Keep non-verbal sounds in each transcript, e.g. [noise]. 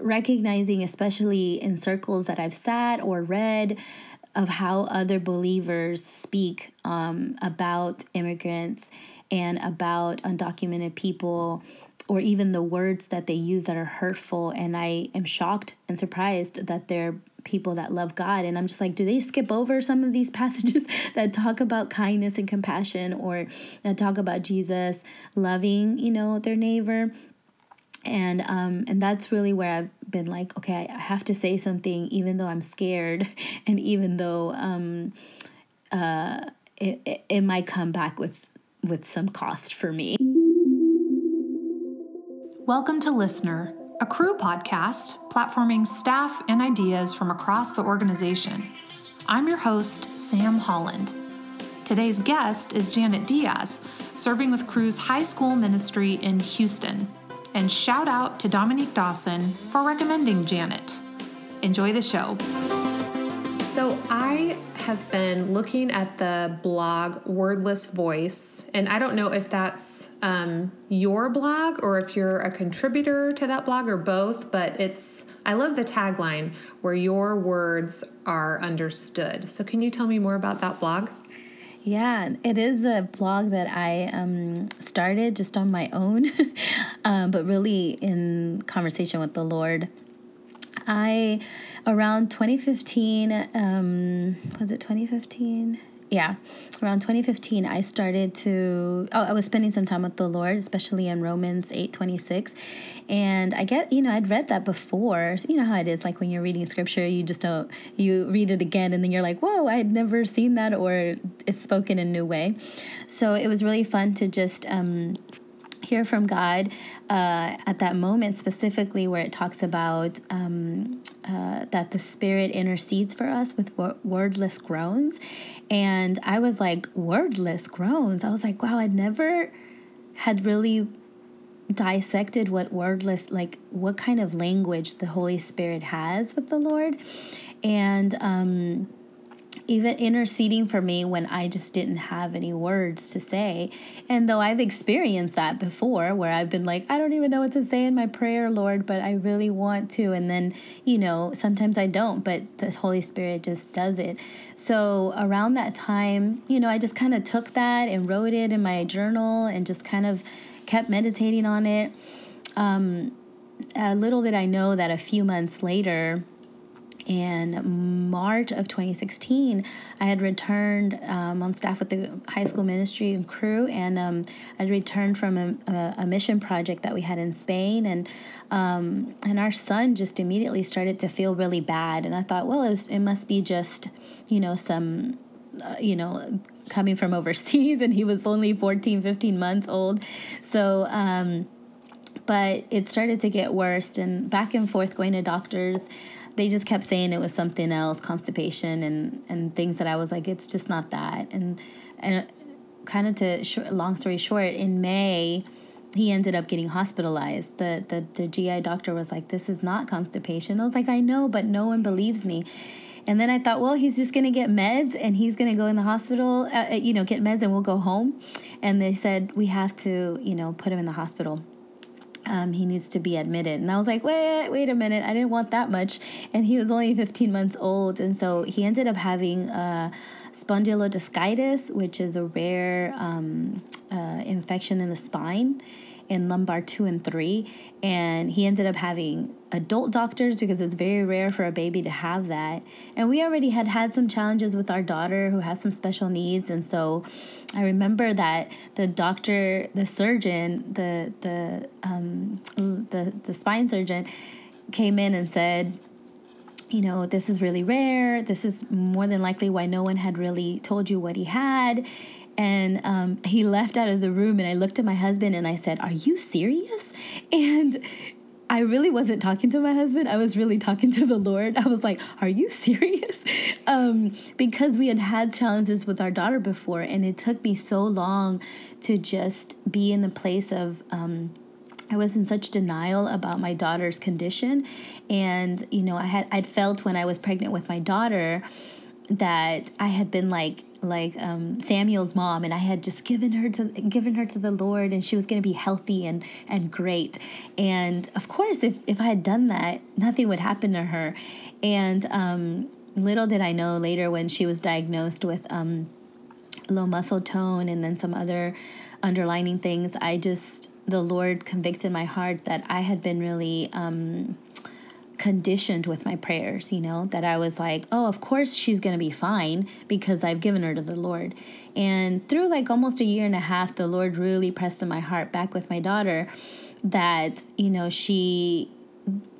recognizing, especially in circles that I've sat or read, of how other believers speak um, about immigrants and about undocumented people or even the words that they use that are hurtful. And i am shocked and surprised that they're people that love god. And i'm just like do they skip over some of these [laughs] passages that talk about kindness and compassion or that talk about jesus loving you know their neighbor and um and that's really where i've been like okay i have to say something even though i'm scared. [laughs] And even though um uh it, it, it might come back with with some cost for me. Welcome to listener a Cru podcast platforming staff and ideas from across the organization. I'm your host sam holland. Today's guest is Yaneth Diaz serving with Cru's high school ministry in houston and shout out to Dominique Dawson for recommending Yaneth. Enjoy the show. So, I have been looking at the blog Wordless Voice, and I don't know if that's um, your blog or if you're a contributor to that blog or both, but it's, I love the tagline where your words are understood. So, can you tell me more about that blog? Yeah, it is a blog that I um, started just on my own, [laughs] um, but really in conversation with the Lord. I, around 2015, um, was it 2015? Yeah, around 2015, I started to. Oh, I was spending some time with the Lord, especially in Romans 8:26, and I get, you know, I'd read that before. So you know how it is, like when you're reading scripture, you just don't. You read it again, and then you're like, "Whoa, I had never seen that," or it's spoken in a new way. So it was really fun to just. Um, hear from God uh, at that moment, specifically where it talks about um, uh, that the Spirit intercedes for us with wordless groans. And I was like, wordless groans. I was like, wow, I'd never had really dissected what wordless, like what kind of language the Holy Spirit has with the Lord. And, um, even interceding for me when I just didn't have any words to say. And though I've experienced that before, where I've been like, I don't even know what to say in my prayer, Lord, but I really want to. And then, you know, sometimes I don't, but the Holy Spirit just does it. So around that time, you know, I just kind of took that and wrote it in my journal and just kind of kept meditating on it. Um, little did I know that a few months later, in March of 2016, I had returned um, on staff with the high school ministry and Cru, and um, I'd returned from a, a, mission project that we had in Spain, and um, and our son just immediately started to feel really bad, and I thought, well, it, was, it must be just, you know, some, uh, you know, coming from [laughs] overseas, and he was only 14, 15 months old, so. Um, but it started to get worse, and back and forth going to doctors they just kept saying it was something else, constipation and and things that I was like, it's just not that. And and kind of to sh- long story short, in May, he ended up getting hospitalized. The, the the GI doctor was like, "This is not constipation." I was like, "I know, but no one believes me." And then I thought, well, he's just going to get meds and he's going to go in the hospital, uh, uh, you know, get meds and we'll go home. And they said, we have to, you know, put him in the hospital um, he needs to be admitted. And I was like, wait, wait a minute, I didn't want that much. And he was only 15 months old. And so he ended up having uh, spondylodiscitis, which is a rare um, uh, infection in the spine in lumbar two and three. And he ended up having adult doctors because it's very rare for a baby to have that. And we already had had some challenges with our daughter who has some special needs. And so I remember that the doctor, the surgeon, the, the, um, the, the spine surgeon came in and said, you know, this is really rare. This is more than likely why no one had really told you what he had and um, he left out of the room and i looked at my husband and i said are you serious [laughs] and I really wasn't talking to my husband. I was really talking to the Lord. I was like, Are you [laughs] serious? Um, because we had had challenges with our daughter before, and it took me so long to just be in the place of. Um, I was in such denial about my daughter's condition, and you know, I had I'd felt when I was pregnant with my daughter that I had been like like um, Samuel's mom, and I had just given her to given her to the Lord, and she was going to be healthy and and great. And of course, if if I had done that, nothing would happen to her. And um, little did I know later when she was diagnosed with um, low muscle tone and then some other underlining things, I just the Lord convicted my heart that I had been really um, conditioned with my prayers, you know, that I was like, oh, of course she's going to be fine because I've given her to the Lord. And through like almost a year and a half, the Lord really pressed in my heart back with my daughter that, you know, she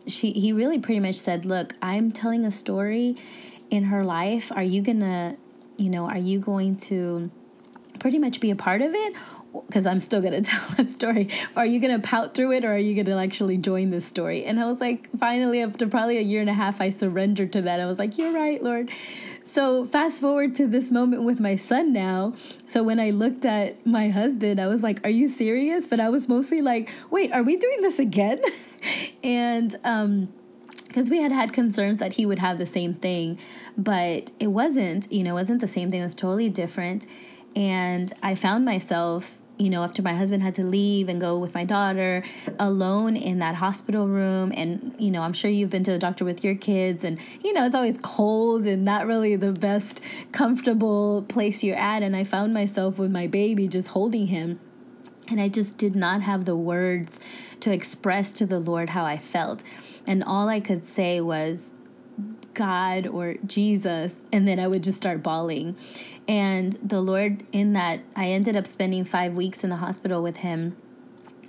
she he really pretty much said, "Look, I'm telling a story in her life. Are you going to, you know, are you going to pretty much be a part of it because I'm still gonna [laughs] tell that story. Are you gonna pout through it or are you gonna actually join this story? And I was like, finally, after probably a year and a half, I surrendered to that. I was like, You're right, Lord. So fast forward to this moment with my son now. So when I looked at my husband, I was like, Are you serious? But I was mostly like, Wait, are we doing this again? [laughs] and um because we had had concerns that he would have the same thing, but it wasn't, you know, it wasn't the same thing. It was totally different. And I found myself you know, after my husband had to leave and go with my daughter alone in that hospital room. And, you know, I'm sure you've been to the doctor with your kids, and, you know, it's always cold and not really the best comfortable place you're at. And I found myself with my baby just holding him. And I just did not have the words to express to the Lord how I felt. And all I could say was, God or Jesus, and then I would just start bawling. And the Lord, in that, I ended up spending five weeks in the hospital with him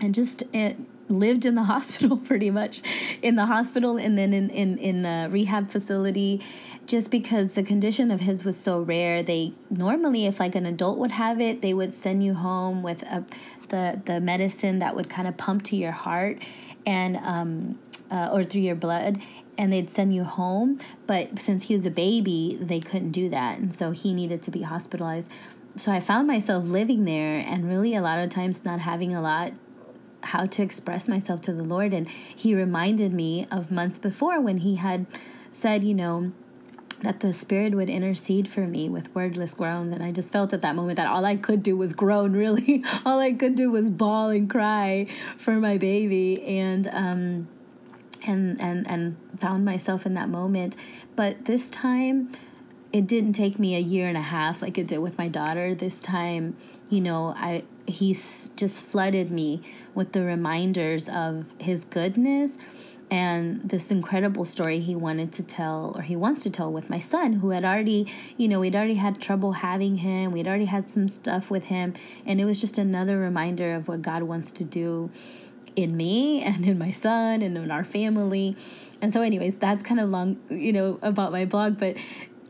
and just it, eh, lived in the [laughs] hospital pretty much. In the hospital and then in, in, in a rehab facility just because the condition of his was so rare. They normally if like an adult would have it they would send you home with a, the the medicine that would kind of pump to your heart and um, uh, or through your blood and they'd send you home. But since he was a baby, they couldn't do that. And so he needed to be hospitalized. So I found myself living there and really a lot of times not having a lot how to express myself to the Lord. And he reminded me of months before when he had said, you know, that the Spirit would intercede for me with wordless groans. And I just felt at that moment that all I could do was groan, really. [laughs] all I could do was bawl and cry for my baby. And, um, and and and found myself in that moment. But this time it didn't take me a year and a half like it did with my daughter. This time you know i he's just flooded me with the reminders of his goodness and this incredible story he wanted to tell or he wants to tell with my son who had already you know we'd already had trouble having him. We'd already had some stuff with him. And it was just another reminder of what god wants to do in me and in my son and in our family. And so, anyways, that's kind of long, you know, about my blog. But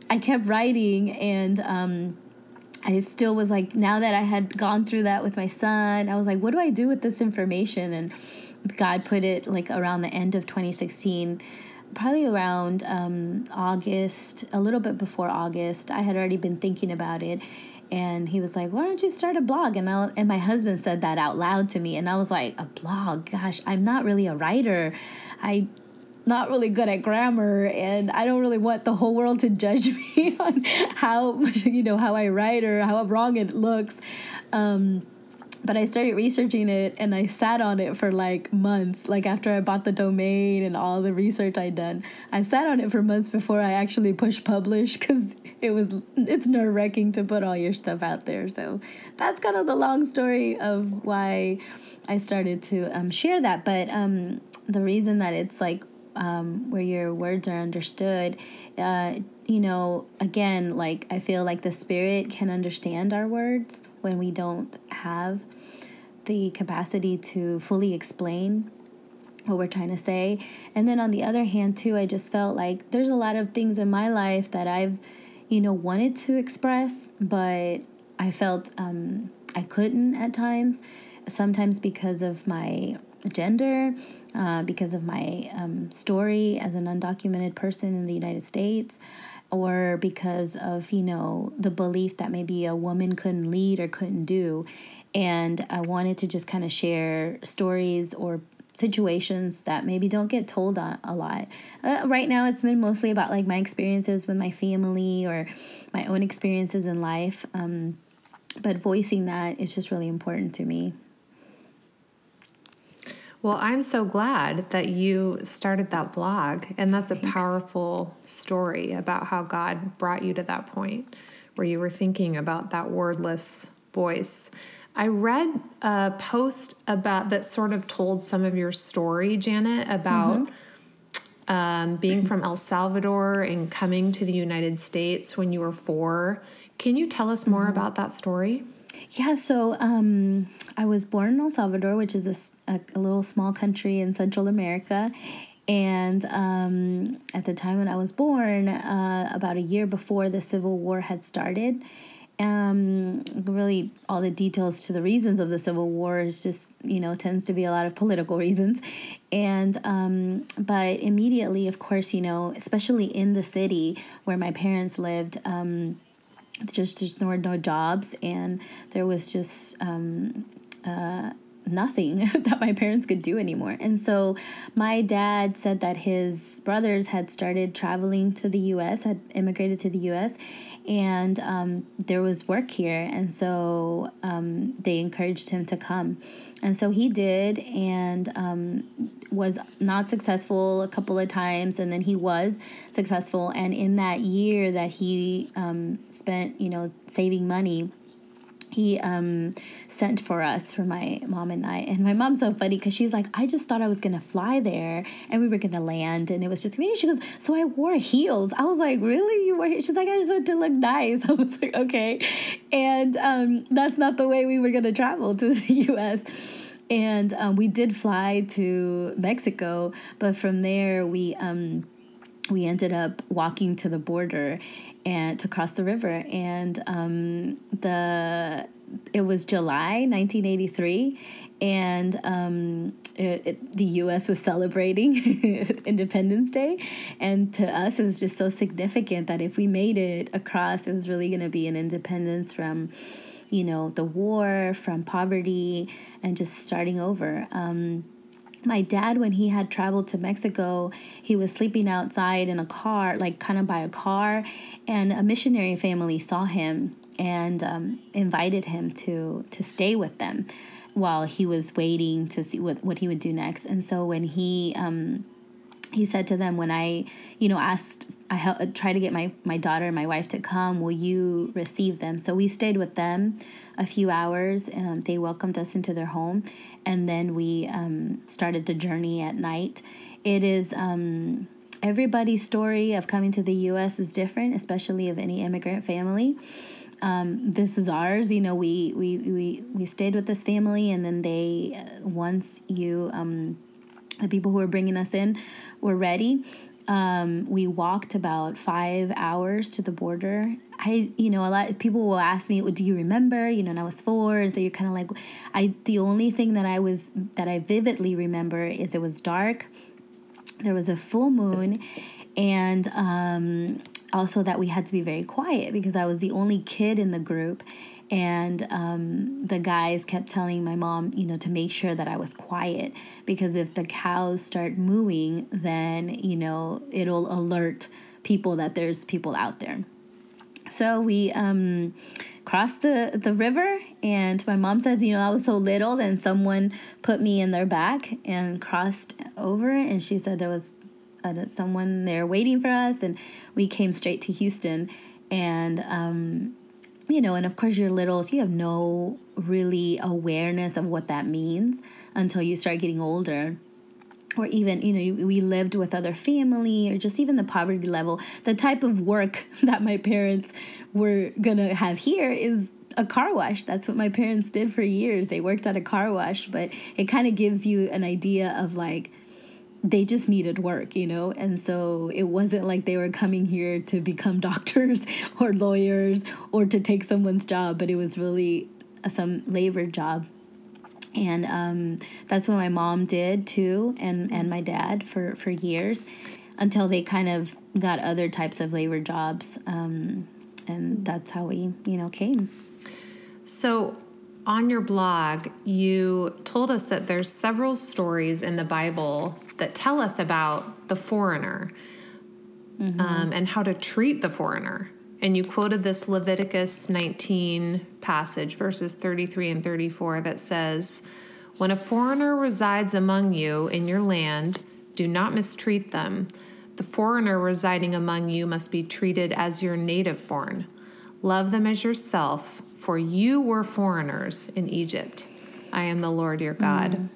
I kept writing and, um, I still was like, now that I had gone through that with my son, I was like, what do I do with this information? And God put it like around the end of 2016, probably around um, August, a little bit before August. I had already been thinking about it and he was like, "Why don't you start a blog?" And I, and my husband said that out loud to me, and I was like, "A blog? Gosh, I'm not really a writer. I not really good at grammar and I don't really want the whole world to judge [laughs] me on how you know how I write or how wrong it looks. Um, but I started researching it and I sat on it for like months. Like after I bought the domain and all the research I'd done, I sat on it for months before I actually pushed publish because it was it's nerve wracking to put all your stuff out there. So that's kind of the long story of why I started to um, share that. But um, the reason that it's like um, where your words are understood, uh, you know, again, like I feel like the spirit can understand our words when we don't have the capacity to fully explain what we're trying to say. And then on the other hand, too, I just felt like there's a lot of things in my life that I've, you know, wanted to express, but I felt um, I couldn't at times. Sometimes because of my gender, uh, because of my um, story as an undocumented person in the United States or because of you know the belief that maybe a woman couldn't lead or couldn't do and i wanted to just kind of share stories or situations that maybe don't get told a, a lot. Uh, right now, it's been mostly about like my experiences with my family or my own experiences in life. Um, but voicing that is just really important to me. Well, I'm so glad that you started that blog, and that's a Thanks. powerful story about how God brought you to that point where you were thinking about that wordless voice. I read a post about that sort of told some of your story, Yaneth, about mm-hmm. um, being from El Salvador and coming to the United States when you were four. Can you tell us more mm-hmm. about that story? Yeah, so um, I was born in El Salvador, which is a, a, a little small country in Central America. And um, at the time when I was born, uh, about a year before the Civil War had started, um, really all the details to the reasons of the Civil War is just you know tends to be a lot of political [laughs] reasons, and um, but immediately, of course, you know, especially in the city where my parents lived. Um, just just there were no jobs and there was just um, uh, nothing [laughs] that my parents could do anymore. And so my dad said that his brothers had started traveling to the US, had immigrated to the US, and um, there was work here. And so um, they encouraged him to come. And so he did and um, was not successful a couple of times. And then he was successful. And in that year that he um, spent, you know, saving money, he um, sent for us for my mom and I. And my mom's so funny because she's like, I just thought I was gonna fly there and we were gonna land and it was just me. She goes, so I wore heels. I was like, really? You wore? She's like, I just wanted to look nice. [laughs] I was like, okay. And um, that's not the way we were gonna travel to the [laughs] U.S. And um, we did fly to Mexico, but from there we. Um, we ended up walking to the border and to cross the river and um, the it was July 1983 and um, it, it, the U.S. was celebrating [laughs] Independence Day, and to us it was just so significant that if we made it across, it was really going to be an independence from, you know, the war, from poverty, and just starting over. Um, my dad when he had traveled to mexico. He was sleeping outside in a car like kind of by a car and a missionary family saw him and um, invited him to to stay with them while he was waiting to see what, what he would do next. And so when he um, he said to them when i you know asked i helped, tried to get my, my daughter and my wife to come will you receive them? So we stayed with them a few hours and they welcomed us into their home and then we um, started the journey at night. It is um, everybody's story of coming to the us is different especially of any immigrant family. Um, this is ours you know we, we we we stayed with this family and then they uh, once you um, the people who were bringing us in were ready um, we walked about five hours to the border. I, you know, a lot of people will ask me, well, "Do you remember?" You know, and I was four, and so you're kind of like, I. The only thing that I was that I vividly remember is it was dark. There was a full moon, and um, also that we had to be very quiet because I was the only kid in the group, and um, the guys kept telling my mom you know to make sure that i was quiet because if the cows start mooing then you know it'll alert people that there's people out there. So we um, crossed the, the river and my mom says you know i was so little then someone put me in their back and crossed over and she said there was uh, someone there waiting for us and we came straight to houston and um, you know, and of course you're little, so you have no really awareness of what that means until you start getting older. Or even, you know, we lived with other family, or just even the poverty level. The type of work [laughs] that my parents were gonna have here is a car wash. That's what my parents did for years. They worked at a car wash, but it kind of gives you an idea of like, they just needed work, you know? And so it wasn't like they were coming here to become [laughs] doctors or lawyers or to take someone's job, but it was really some labor job. And um, that's what my mom did too, and, and my dad for, for years until they kind of got other types of labor jobs. Um, and that's how we, you know, came. So on your blog, you told us that there's several stories in the Bible that tell us about the foreigner mm-hmm. um, and how to treat the foreigner. And you quoted this Leviticus 19 passage, verses 33 and 34, that says, When a foreigner resides among you in your land, do not mistreat them. The foreigner residing among you must be treated as your native born. Love them as yourself, for you were foreigners in Egypt. I am the Lord your God. Mm.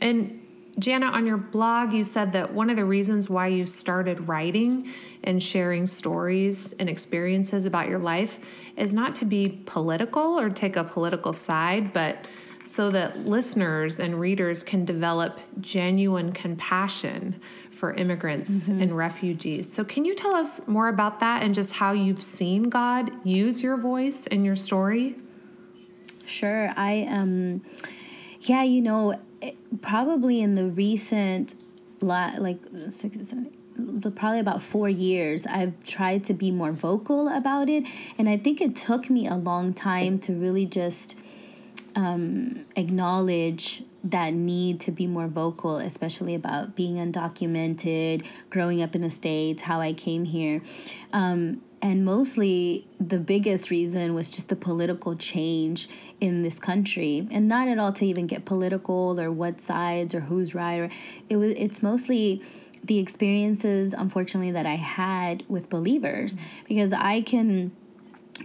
And Yaneth, on your blog, you said that one of the reasons why you started writing and sharing stories and experiences about your life is not to be political or take a political side, but so that listeners and readers can develop genuine compassion for immigrants mm-hmm. and refugees. So, can you tell us more about that and just how you've seen God use your voice and your story? Sure. I, um, yeah, you know, probably in the recent, like, probably about four years, I've tried to be more vocal about it. And I think it took me a long time to really just um, acknowledge that need to be more vocal, especially about being undocumented, growing up in the States, how I came here. Um, and mostly the biggest reason was just the political change in this country. And not at all to even get political or what sides or who's right or it was it's mostly the experiences unfortunately that I had with believers. Because I can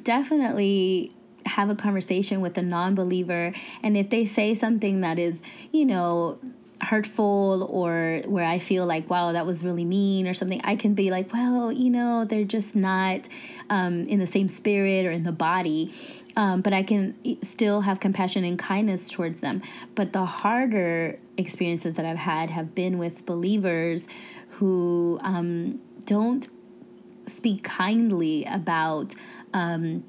definitely have a conversation with a non-believer and if they say something that is you know hurtful or where I feel like, wow, that was really mean or something, I can be like, well, you know, they're just not um, in the same spirit or in the body. Um, but I can still have compassion and kindness towards them. But the harder experiences that I've had have been with believers who um, don't speak kindly about um,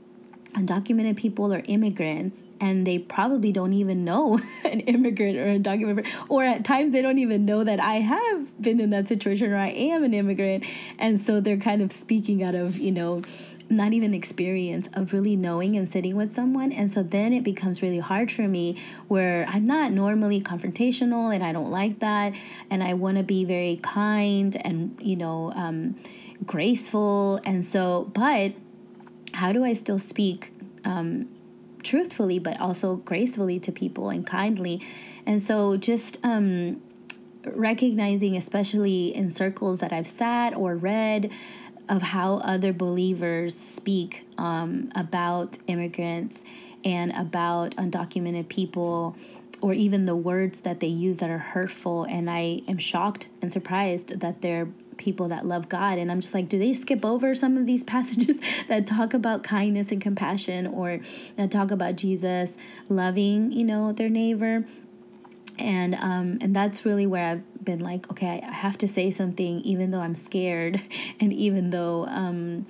undocumented people or immigrants and they probably don't even know [laughs] an immigrant or a documented or at times they don't even know that I have been in that situation or I am an immigrant. And so they're kind of speaking out of you know not even experience of really knowing and sitting with someone. And so then it becomes really hard for me where I'm not normally confrontational and I don't like that. And I want to be very kind and you know um, graceful. And so but how do I still speak um, truthfully, but also gracefully to people and kindly? And so just um, recognizing, especially in circles that I've sat or read, of how other believers speak um, about immigrants and about undocumented people or even the words that they use that are hurtful and i am shocked and surprised that they're people that love God. And I'm just like, do they skip over some of these [laughs] passages that talk about kindness and compassion or that talk about Jesus loving, you know, their neighbor? And um, and that's really where I've been like, okay, I have to say something, even though I'm scared, [laughs] and even though um,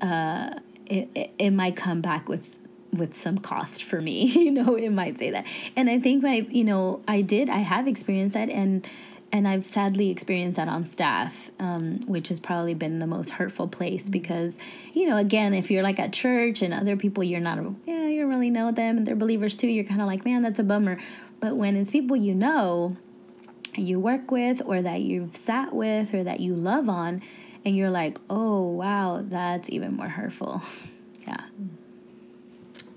uh, it, it, it might come back with with some cost for me [laughs] you know it might say that and i think my you know i did i have experienced that and and I've sadly experienced that on staff, um, which has probably been the most hurtful place because, you know, again, if you're like at church and other people you're not, yeah, you really know them and they're believers too, you're kind of like, man, that's a bummer. But when it's people you know, you work with, or that you've sat with, or that you love on, and you're like, oh, wow, that's even more hurtful. [laughs] yeah.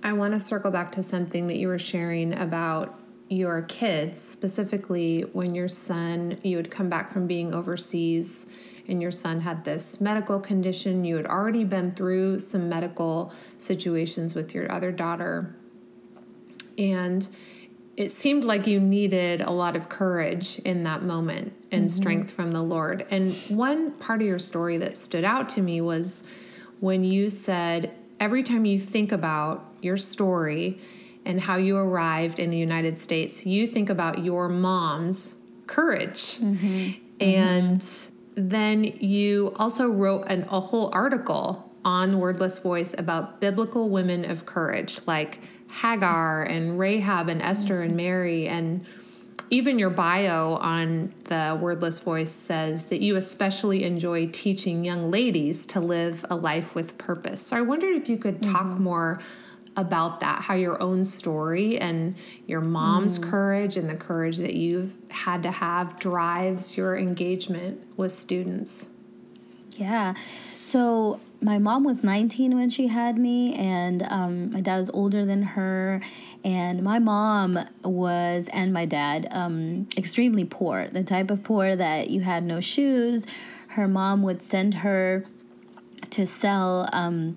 I want to circle back to something that you were sharing about your kids, specifically when your son, you had come back from being overseas and your son had this medical condition, you had already been through some medical situations with your other daughter. And it seemed like you needed a lot of courage in that moment and mm-hmm. strength from the Lord. And one part of your story that stood out to me was when you said, every time you think about your story, and how you arrived in the United States, you think about your mom's courage. Mm-hmm. And mm-hmm. then you also wrote an, a whole article on Wordless Voice about biblical women of courage, like Hagar and Rahab and Esther mm-hmm. and Mary. And even your bio on the Wordless Voice says that you especially enjoy teaching young ladies to live a life with purpose. So I wondered if you could talk mm-hmm. more about that, how your own story and your mom's mm. courage and the courage that you've had to have drives your engagement with students. Yeah. So my mom was 19 when she had me, and um, my dad was older than her. And my mom was, and my dad, um, extremely poor the type of poor that you had no shoes. Her mom would send her to sell. Um,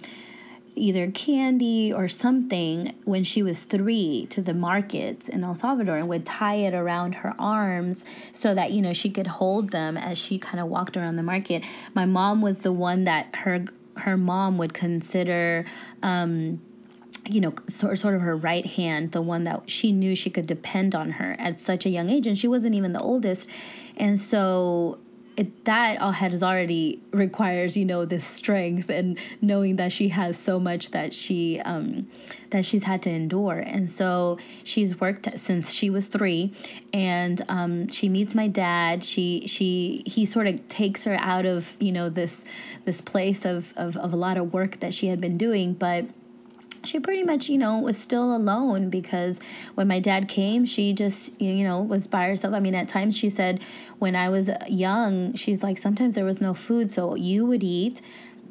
either candy or something when she was three to the markets in El Salvador and would tie it around her arms so that, you know, she could hold them as she kind of walked around the market. My mom was the one that her her mom would consider um, you know, sort, sort of her right hand, the one that she knew she could depend on her at such a young age. And she wasn't even the oldest. And so it, that all has already requires you know this strength and knowing that she has so much that she um, that she's had to endure. And so she's worked since she was three and um, she meets my dad. She she he sort of takes her out of you know this this place of, of, of a lot of work that she had been doing but she pretty much, you know, was still alone because when my dad came, she just, you know, was by herself. I mean, at times she said when I was young, she's like, sometimes there was no food, so you would eat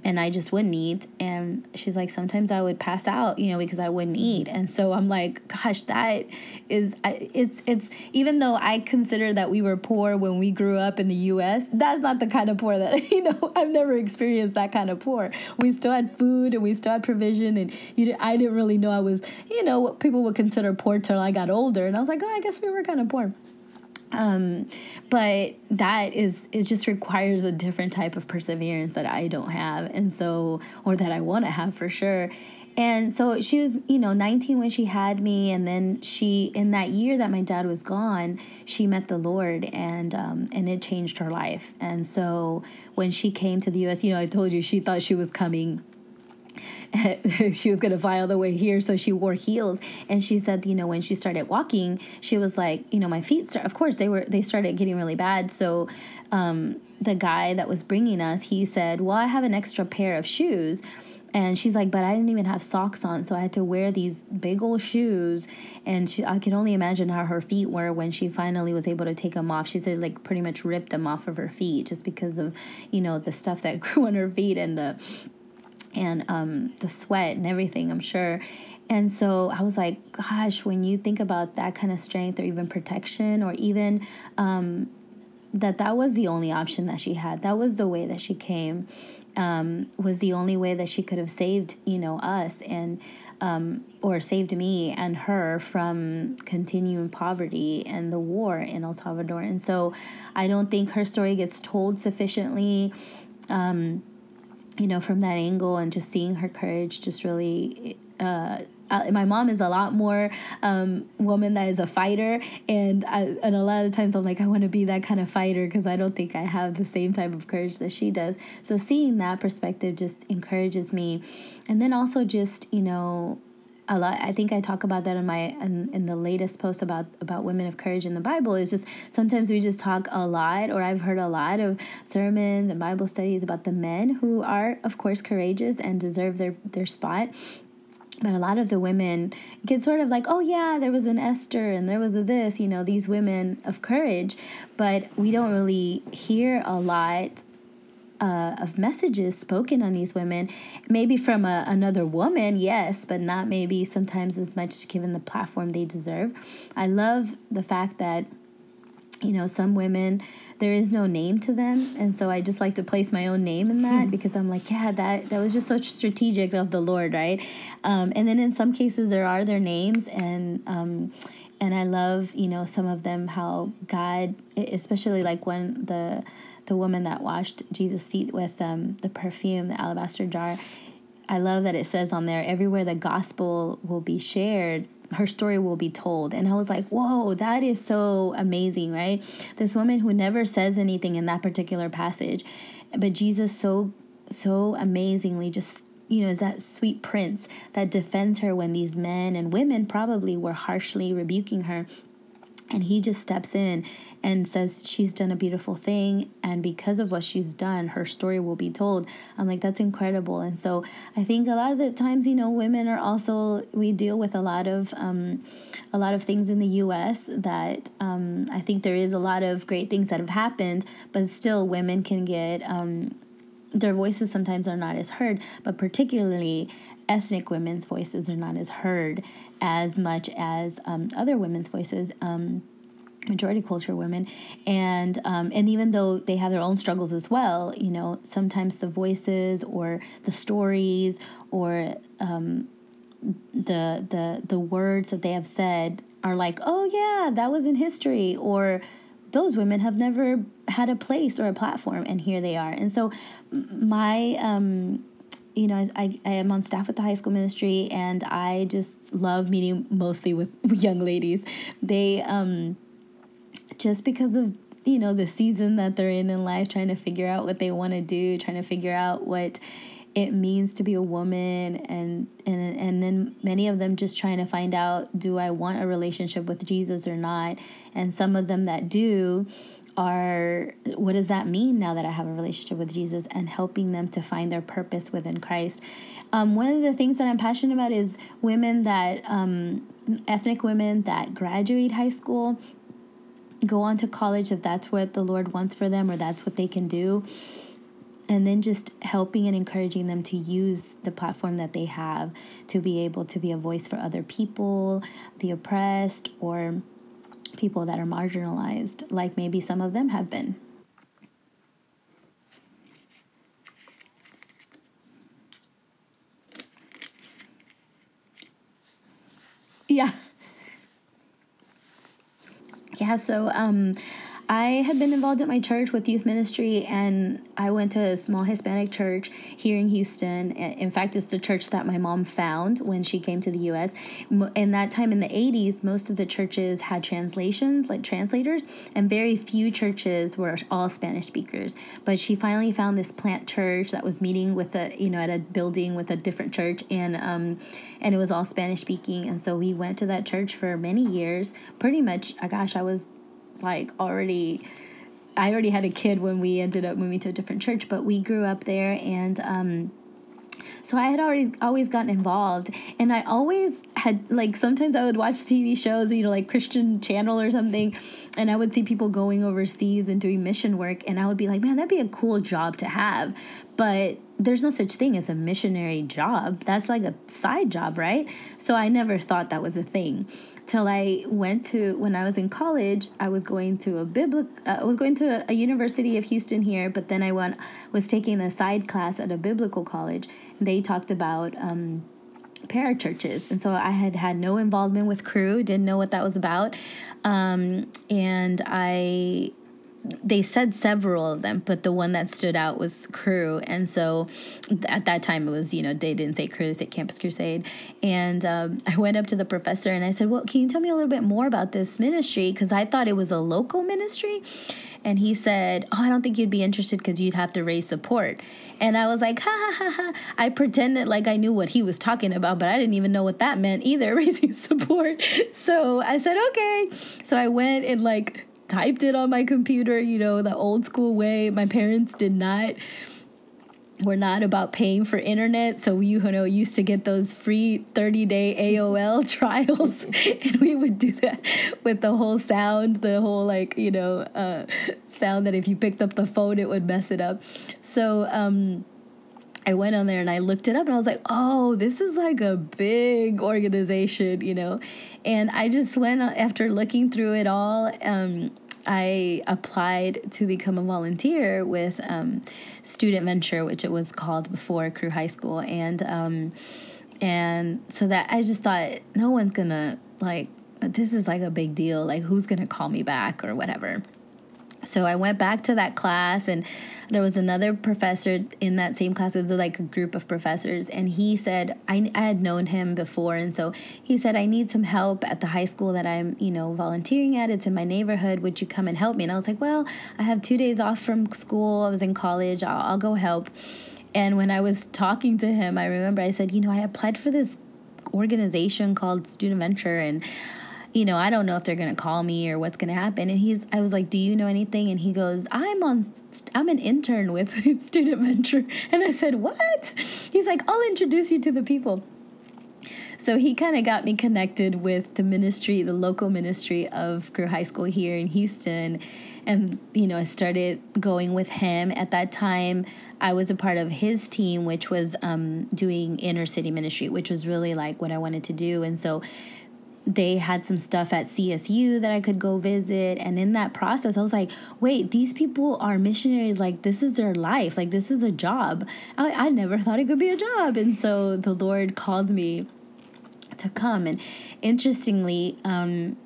and I just wouldn't eat. And she's like, sometimes I would pass out, you know, because I wouldn't eat. And so I'm like, gosh, that is, it's, it's, even though I consider that we were poor when we grew up in the US, that's not the kind of poor that, [laughs] you know, I've never experienced that kind of poor. We still had food and we still had provision. And you, I didn't really know I was, you know, what people would consider poor till I got older. And I was like, oh, I guess we were kind of poor um but that is it just requires a different type of perseverance that i don't have and so or that i want to have for sure. And so she was you know 19 when she had me and then she in that year that my dad was gone she met the lord and um, and it changed her life. And so when she came to the us you know i told you she thought she was coming [laughs] she was going to fly all the way here so she wore heels and she said you know when she started walking she was like you know my feet start of course they were they started getting really bad so um, the guy that was bringing us he said well i have an extra pair of shoes and she's like, but I didn't even have socks on, so I had to wear these big old shoes. And she, I can only imagine how her feet were when she finally was able to take them off. She said, like, pretty much ripped them off of her feet just because of, you know, the stuff that [laughs] grew on her feet and the and um, the sweat and everything, I'm sure. And so I was like, gosh, when you think about that kind of strength or even protection or even um, that that was the only option that she had, that was the way that she came, um, was the only way that she could have saved, you know, us and um, or saved me and her from continuing poverty and the war in El Salvador. And so I don't think her story gets told sufficiently. Um, you know, from that angle and just seeing her courage just really. Uh, my mom is a lot more um, woman that is a fighter, and I, and a lot of times I'm like I want to be that kind of fighter because I don't think I have the same type of courage that she does. So seeing that perspective just encourages me, and then also just you know a lot. I think i talk about that in my in, in the latest post about about women of courage in the bible. Is just sometimes we just talk a lot or i've heard a lot of sermons and bible studies about the men who are of course courageous and deserve their their spot. But a lot of the women get sort of like, oh yeah, there was an Esther and there was a this, you know, these women of courage, but we don't really hear a lot uh, of messages spoken on these women, maybe from a, another woman, yes, but not maybe sometimes as much given the platform they deserve. I love the fact that, you know, some women, there is no name to them. And so I just like to place my own name in that hmm. because I'm like, yeah, that, that was just such strategic of the Lord, right? Um, and then in some cases, there are their names and, um, and I love, you know, some of them how God, especially like when the the woman that washed Jesus' feet with um, the perfume, the alabaster jar. I love that it says on there, everywhere the gospel will be shared, her story will be told. And I was like, whoa, that is so amazing, right? This woman who never says anything in that particular passage, but Jesus so, so amazingly just you know, is that sweet prince that defends her when these men and women probably were harshly rebuking her and he just steps in and says she's done a beautiful thing. And because of what she's done her story will be told. I'm like that's incredible. And so i think a lot of the times you know women are also we deal with a lot of um, a lot of things in the us that um, i think there is a lot of great things that have happened but still women can get um, their voices sometimes are not as heard, but particularly ethnic women's voices are not as heard as much as um, other women's voices. Um, majority culture women and um, and even though they have their own struggles as well you know sometimes the voices or the stories or um, the the the words that they have said are like oh yeah that was in history or those women have never had a place or a platform and here they are and so my um you know I, I am on staff with the high school ministry and i just love meeting mostly [laughs] with young ladies. They um just because of you know the season that they're in in life trying to figure out what they want to do trying to figure out what it means to be a woman and and and then many of them just trying to find out do I want a relationship with Jesus or not? And some of them that do are what does that mean now that I have a relationship with Jesus and helping them to find their purpose within Christ. Um, one of the things that I'm passionate about is women that um, ethnic women that graduate high school go on to college if that's what the Lord wants for them or that's what they can do and then just helping and encouraging them to use the platform that they have to be able to be a voice for other people, the oppressed, or people that are marginalized, like maybe some of them have been. Yeah. [laughs] Yeah, so um I had been involved at my church with youth ministry, and I went to a small Hispanic church here in Houston. In fact, it's the church that my mom found when she came to the U.S. In that time in the 80s, most of the churches had translations, like translators, and very few churches were all Spanish speakers. But she finally found this plant church that was meeting with a, you know, at a building with a different church, and um, and it was all Spanish speaking. And so we went to that church for many years. Pretty much, uh, gosh, I was like already I already had a kid when we ended up moving to a different church, but we grew up there and um so I had already always gotten involved and I always had like sometimes I would watch TV shows, you know, like Christian Channel or something, and I would see people going overseas and doing mission work and I would be like, "Man, that'd be a cool job to have." But there's no such thing as a missionary job. That's like a side job, right? So I never thought that was a thing till I went to when I was in college. I was going to a biblical. Uh, I was going to a, a, University of Houston here, but then I went was taking a side class at a biblical college. They talked about. Um, parachurches and so i had had no involvement with Cru, didn't know what that was about um, and i they said several of them, but the one that stood out was Cru. And so at that time, it was, you know, they didn't say Cru, they said Campus Crusade. And um, I went up to the professor and I said, Well, can you tell me a little bit more about this ministry? Because I thought it was a local ministry. And he said, Oh, I don't think you'd be interested because you'd have to raise support. And I was like, ha ha ha ha. I pretended like I knew what he was talking about, but I didn't even know what that meant either, [laughs] raising support. So I said, okay. So I went and like typed it on my computer, you know, the old school way. My parents did not were not about paying for internet, so we you know used to get those free 30 day AOL [laughs] trials, [laughs] and we would do that with the whole sound, the whole like you know uh, sound that if you picked up the phone it would mess it up. So um, I went on there and I looked it up and I was like, oh, this is like a big organization, you know. And I just went after looking through it all. Um, I applied to become a volunteer with um, Student Venture, which it was called before Cru High School, and um, and so that I just thought no one's gonna like this is like a big deal. Like who's gonna call me back or whatever. So I went back to that class, and there was another professor in that same class. It was like a group of professors, and he said I, I had known him before, and so he said I need some help at the high school that I'm you know volunteering at. It's in my neighborhood. Would you come and help me? And I was like, well, I have two days off from school. I was in college. I'll, I'll go help. And when I was talking to him, I remember I said, you know, I applied for this organization called Student Venture, and you know, I don't know if they're going to call me or what's going to happen. And he's, I was like, do you know anything? And he goes, I'm on, I'm an intern with [laughs] Student Venture. And I said, what? He's like, I'll introduce you to the people. So he kind of got me connected with the ministry, the local ministry of Cru High School here in Houston. And, you know, I started going with him. At that time, I was a part of his team, which was um, doing inner city ministry, which was really like what I wanted to do. And so they had some stuff at CSU that I could go visit. And in that process, I was like, wait, these people are missionaries. Like, this is their life. Like, this is a job. I, I never thought it could be a job. And so the Lord called me to come. And interestingly, um,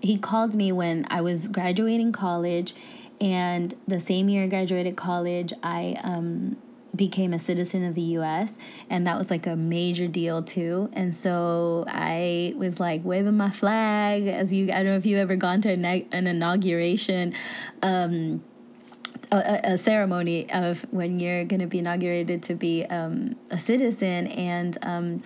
he called me when I was graduating college. And the same year I graduated college, I um, became a citizen of the US. And that was like a major deal too. And so I was like waving my flag as you, I don't know if you've ever gone to an, an inauguration. Um, a, a, ceremony of when you're going to be inaugurated to be um, a citizen and um,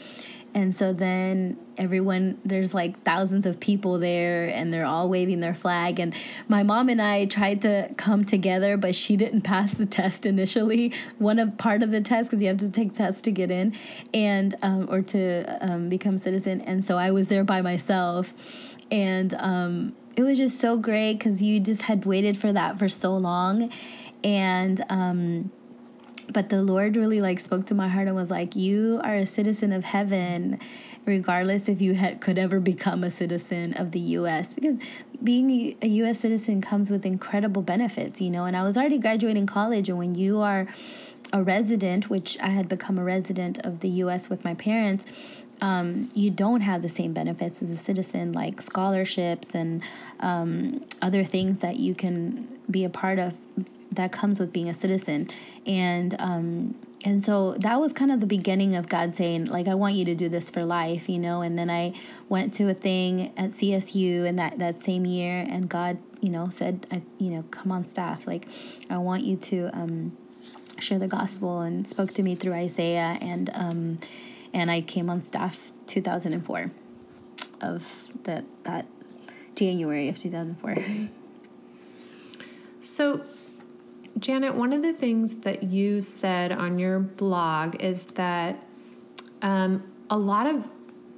and so then everyone, there's like thousands of people there and they're all waving their flag. And my mom and I tried to come together, but she didn't pass the test initially. One of part of the test, because you have to take tests to get in and, um, or to um, become citizen. And so I was there by myself. And um, it was just so great because you just had waited for that for so long. And, um, but the Lord really like spoke to my heart and was like, "You are a citizen of heaven." regardless if you had, could ever become a citizen of the US because being a US citizen comes with incredible benefits, you know. And I was already graduating college and when you are a resident, which I had become a resident of the US with my parents, um, you don't have the same benefits as a citizen, like scholarships and um, other things that you can be a part of that comes with being a citizen and um and so that was kind of the beginning of God saying, like, I want you to do this for life, you know. And then I went to a thing at CSU in that that same year, and God, you know, said, I, you know, come on staff, like, I want you to um, share the gospel, and spoke to me through Isaiah, and um, and I came on staff 2004 of that that January of 2004. So Yaneth, one of the things that you said on your blog is that um, a lot of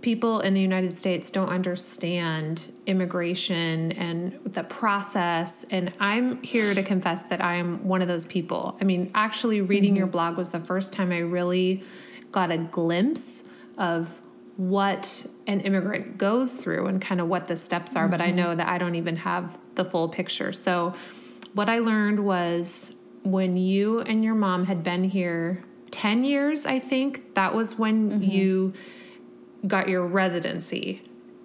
people in the United States don't understand immigration and the process. And I'm here to confess that I'm one of those people. I mean, actually, reading mm-hmm. your blog was the first time I really got a glimpse of what an immigrant goes through and kind of what the steps are. Mm-hmm. But I mm-hmm. know that I don't even have the full picture. So, what I learned was when you and your mom had been here 10 years, I think, that was when mm-hmm. you got your residency.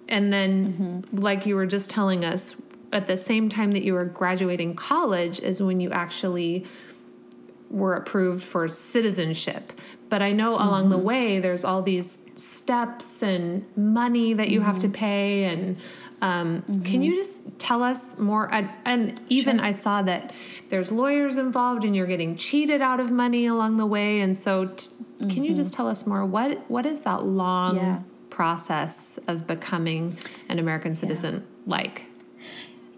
And then, mm-hmm. like you were just telling us, at the same time that you were graduating college is when you actually were approved for citizenship. But I know mm-hmm. along the mm-hmm. way, there's all these steps and money that you have to mm-hmm. pay and um, mm-hmm. Can you just tell us more? And, and even sure. I saw that there's lawyers involved, and you're getting cheated out of money along the way. And so, t- mm-hmm. can you just mm-hmm. tell us more? What What is that long yeah. process of becoming an American citizen yeah. like?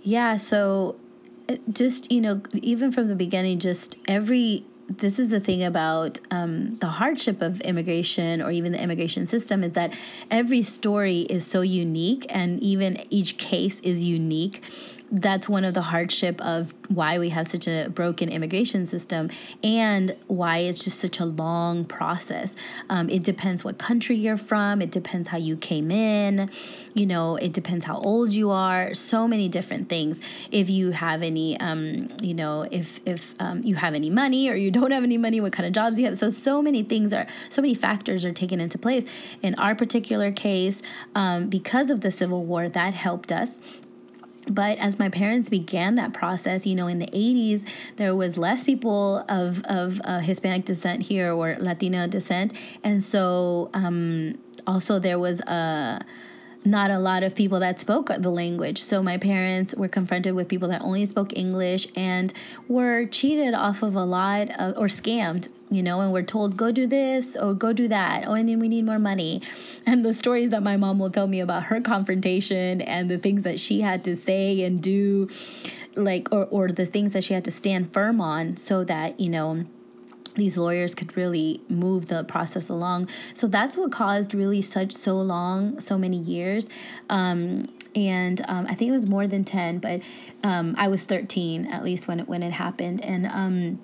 Yeah. So, uh, just you know, even from the beginning, just every this is the thing about um, the hardship of immigration or even the immigration system is that every story is so unique and even each case is unique that's one of the hardship of why we have such a broken immigration system and why it's just such a long process. Um, it depends what country you're from. It depends how you came in. You know, it depends how old you are. So many different things. If you have any, um, you know, if if um, you have any money or you don't have any money, what kind of jobs you have. So so many things are so many factors are taken into place. In our particular case, um, because of the Civil War, that helped us but as my parents began that process, you know, in the 80s, there was less people of, of uh, Hispanic descent here or Latino descent. And so um, also there was a not a lot of people that spoke the language. So my parents were confronted with people that only spoke English and were cheated off of a lot of, or scammed, you know, and we're told, go do this or go do that. Oh, and then we need more money. [laughs] And the stories that my mom will tell me about her confrontation and the things that she had to say and do, like, or, or the things that she had to stand firm on so that, you know, these lawyers could really move the process along. So that's what caused really such so long, so many years. Um, and um, I think it was more than 10, but um, I was 13 at least when it, when it happened. And, um,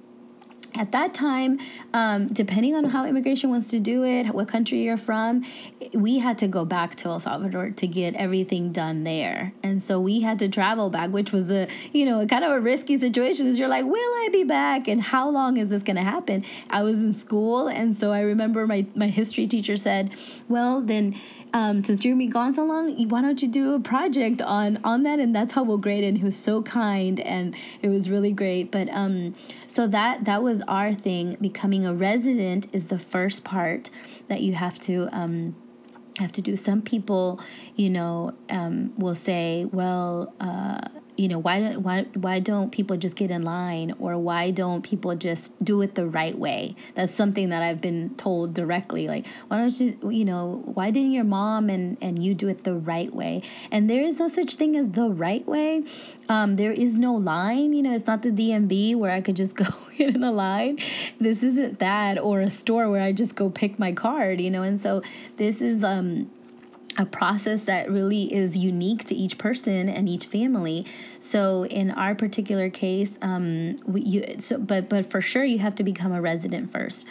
at that time, um, depending on how immigration wants to do it, what country you're from, we had to go back to El Salvador to get everything done there. And so we had to travel back, which was a, you know, kind of a risky situation because you're like, will I be back? And how long is this going to happen? I was in school. And so I remember my, my history teacher said, well, then um, since you're gonna be gone so long, why don't you do a project on on that? And that's how we'll grade it. And he was so kind, and it was really great. But um, so that that was our thing. Becoming a resident is the first part that you have to um, have to do. Some people, you know, um, will say, well. Uh, you know why don't why why don't people just get in line or why don't people just do it the right way? That's something that i've been told directly like why don't you you know why didn't your mom and and you do it the right way? And there is no such thing as the right way. Um, there is no line you know it's not the dmv where i could just [laughs] go in a line. This isn't that or a store where i just go pick my card you know? And so this is um a process that really is unique to each person and each family. So in our particular case, um, we, you so but but for sure you have to become a resident first,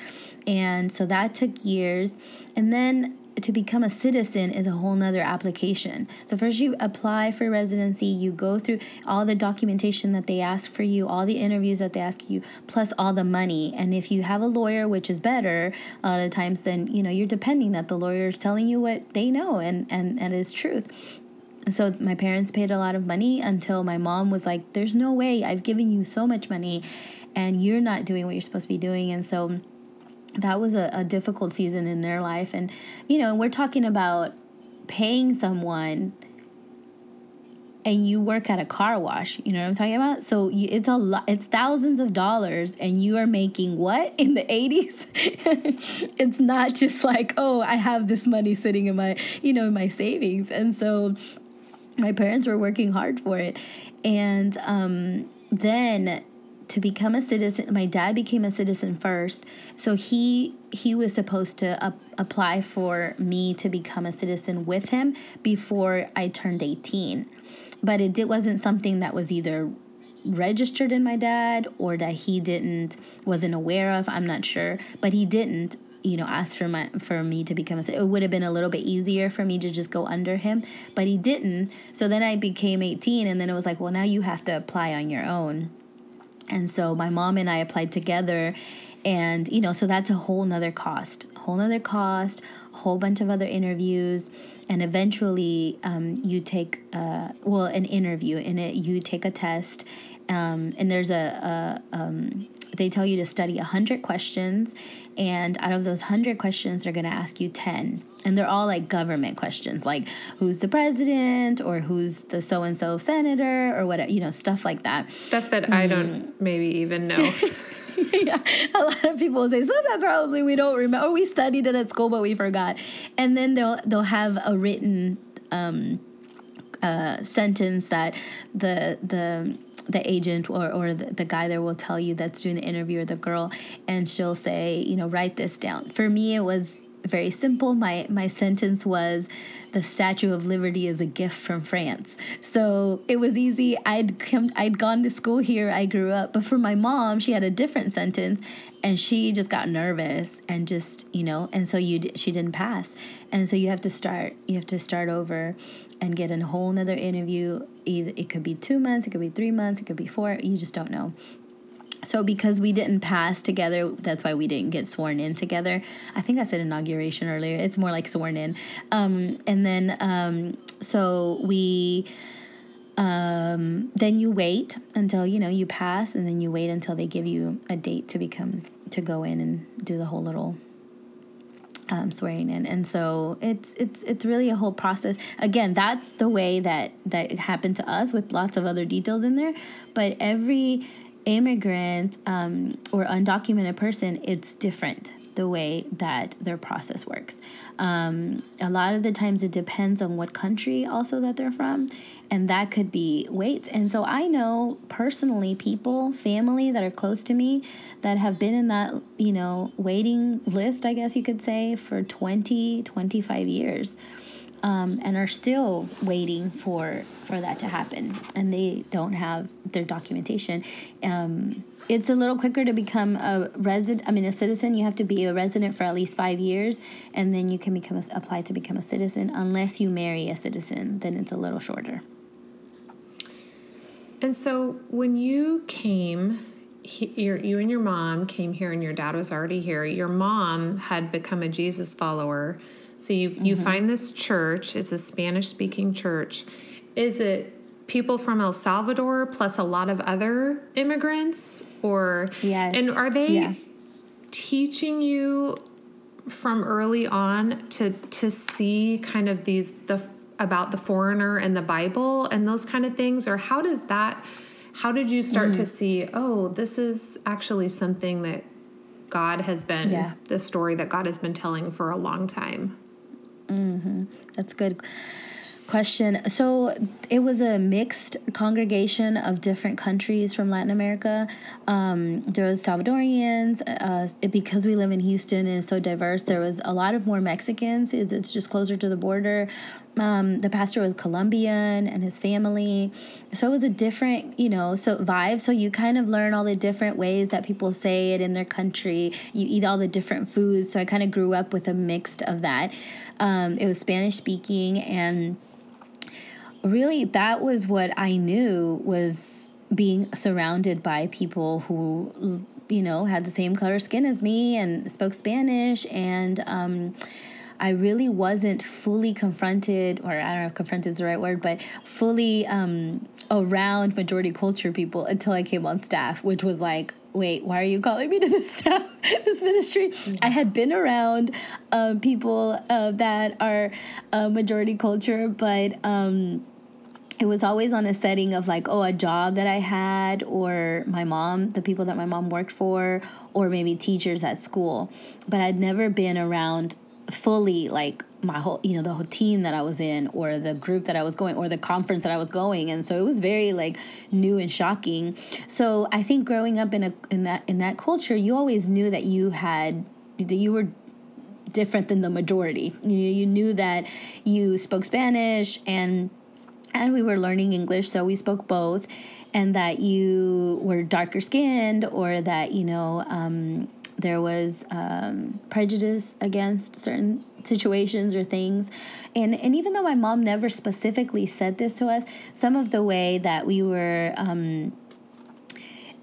and so that took years, and then to become a citizen is a whole nother application. So first you apply for residency, you go through all the documentation that they ask for you, all the interviews that they ask you, plus all the money. And if you have a lawyer, which is better, a lot of times then you know you're depending that the lawyer is telling you what they know and and and is truth. So my parents paid a lot of money until my mom was like, "There's no way I've given you so much money, and you're not doing what you're supposed to be doing." And so that was a, a difficult season in their life. And, you know, we're talking about paying someone and you work at a car wash you know what i'm talking about? So you, it's a lot it's thousands of dollars and you are making what in the 80s [laughs] it's not just like oh i have this money sitting in my you know in my savings. And so my parents were working hard for it. And um, then to become a citizen my dad became a citizen first so he he was supposed to up, apply for me to become a citizen with him before i turned 18 but it did, wasn't something that was either registered in my dad or that he didn't wasn't aware of i'm not sure. But he didn't you know ask for my for me to become a it would have been a little bit easier for me to just go under him but he didn't. So then i became 18 and then it was like well now you have to apply on your own and so my mom and I applied together. And, you know, so that's a whole nother cost, whole nother cost, a whole bunch of other interviews. And eventually um, you take, uh, well, an interview in it, you take a test. Um, and there's a, a um, they tell you to study 100 questions and out of those 100 questions they're going to ask you 10 and they're all like government questions like who's the president or who's the so and so senator or whatever you know stuff like that stuff that mm. i don't mm. maybe even know [laughs] yeah, a lot of people will say stuff that probably we don't remember. Or we studied it at school, but we forgot. And then they'll they'll have a written um, uh, sentence that the the the agent or, or the, the guy there will tell you that's doing the interview or the girl and she'll say you know write this down. For me it was very simple. My my sentence was the statue of liberty is a gift from france. So it was easy. I'd come i'd gone to school here. I grew up. But for my mom she had a different sentence and she just got nervous and just you know and so you she didn't pass. And so you have to start you have to start over and get a whole nother interview. Either it could be two months it could be three months it could be four you just don't know so because we didn't pass together that's why we didn't get sworn in together. I think i said inauguration earlier. It's more like sworn in. Um, and then um, so we um, then you wait until you know you pass and then you wait until they give you a date to become to go in and do the whole little um, swearing in, and so it's it's it's really a whole process. Again, that's the way that that happened to us with lots of other details in there, but every immigrant um, or undocumented person, it's different the way that their process works. Um, a lot of the times it depends on what country also that they're from, and that could be weights. And so I know personally people, family that are close to me that have been in that, you know, waiting list, I guess you could say, for 20, 25 years. Um, and are still waiting for for that to happen, and they don't have their documentation. Um, it's a little quicker to become a resident. I mean, a citizen. You have to be a resident for at least five years, and then you can become a, apply to become a citizen. Unless you marry a citizen, then it's a little shorter. And so, when you came, he, you and your mom came here, and your dad was already here. Your mom had become a Jesus follower. So you mm-hmm. you find this church. It's a Spanish speaking church. Is it people from El Salvador plus a lot of other immigrants or yes and are they yeah. teaching you from early on to to see kind of these the about the foreigner and the Bible and those kind of things or how does that how did you start mm. to see oh this is actually something that God has been yeah. the story that God has been telling for a long time mm-hmm. that's good question. So it was a mixed congregation of different countries from Latin America. Um, there was Salvadorians uh, because we live in Houston and it's so diverse. There was a lot of more Mexicans. It's, it's just closer to the border. Um, the pastor was Colombian and his family, so it was a different, you know, so vibe. So you kind of learn all the different ways that people say it in their country. You eat all the different foods. So I kind of grew up with a mixed of that. Um, it was Spanish speaking and really that was what I knew was being surrounded by people who you know had the same color skin as me and spoke Spanish and um, I really wasn't fully confronted, or I don't know if confronted is the right word, but fully um, around majority culture people until I came on staff, which was like, wait, why are you calling me to this [laughs] staff, this ministry? Mm-hmm. I had been around um, people uh, that are uh, majority culture, but um, it was always on a setting of like, oh, a job that I had, or my mom, the people that my mom worked for, or maybe teachers at school. But I'd never been around fully like my whole you know the whole team that i was in or the group that i was going or the conference that i was going. And so it was very like new and shocking. So i think growing up in a in that in that culture you always knew that you had that you were different than the majority. You, you knew that you spoke spanish and and we were learning English, so we spoke both, and that you were darker skinned or that, you know, um, there was um, prejudice against certain situations or things. And, and even though my mom never specifically said this to us, some of the way that we were, um,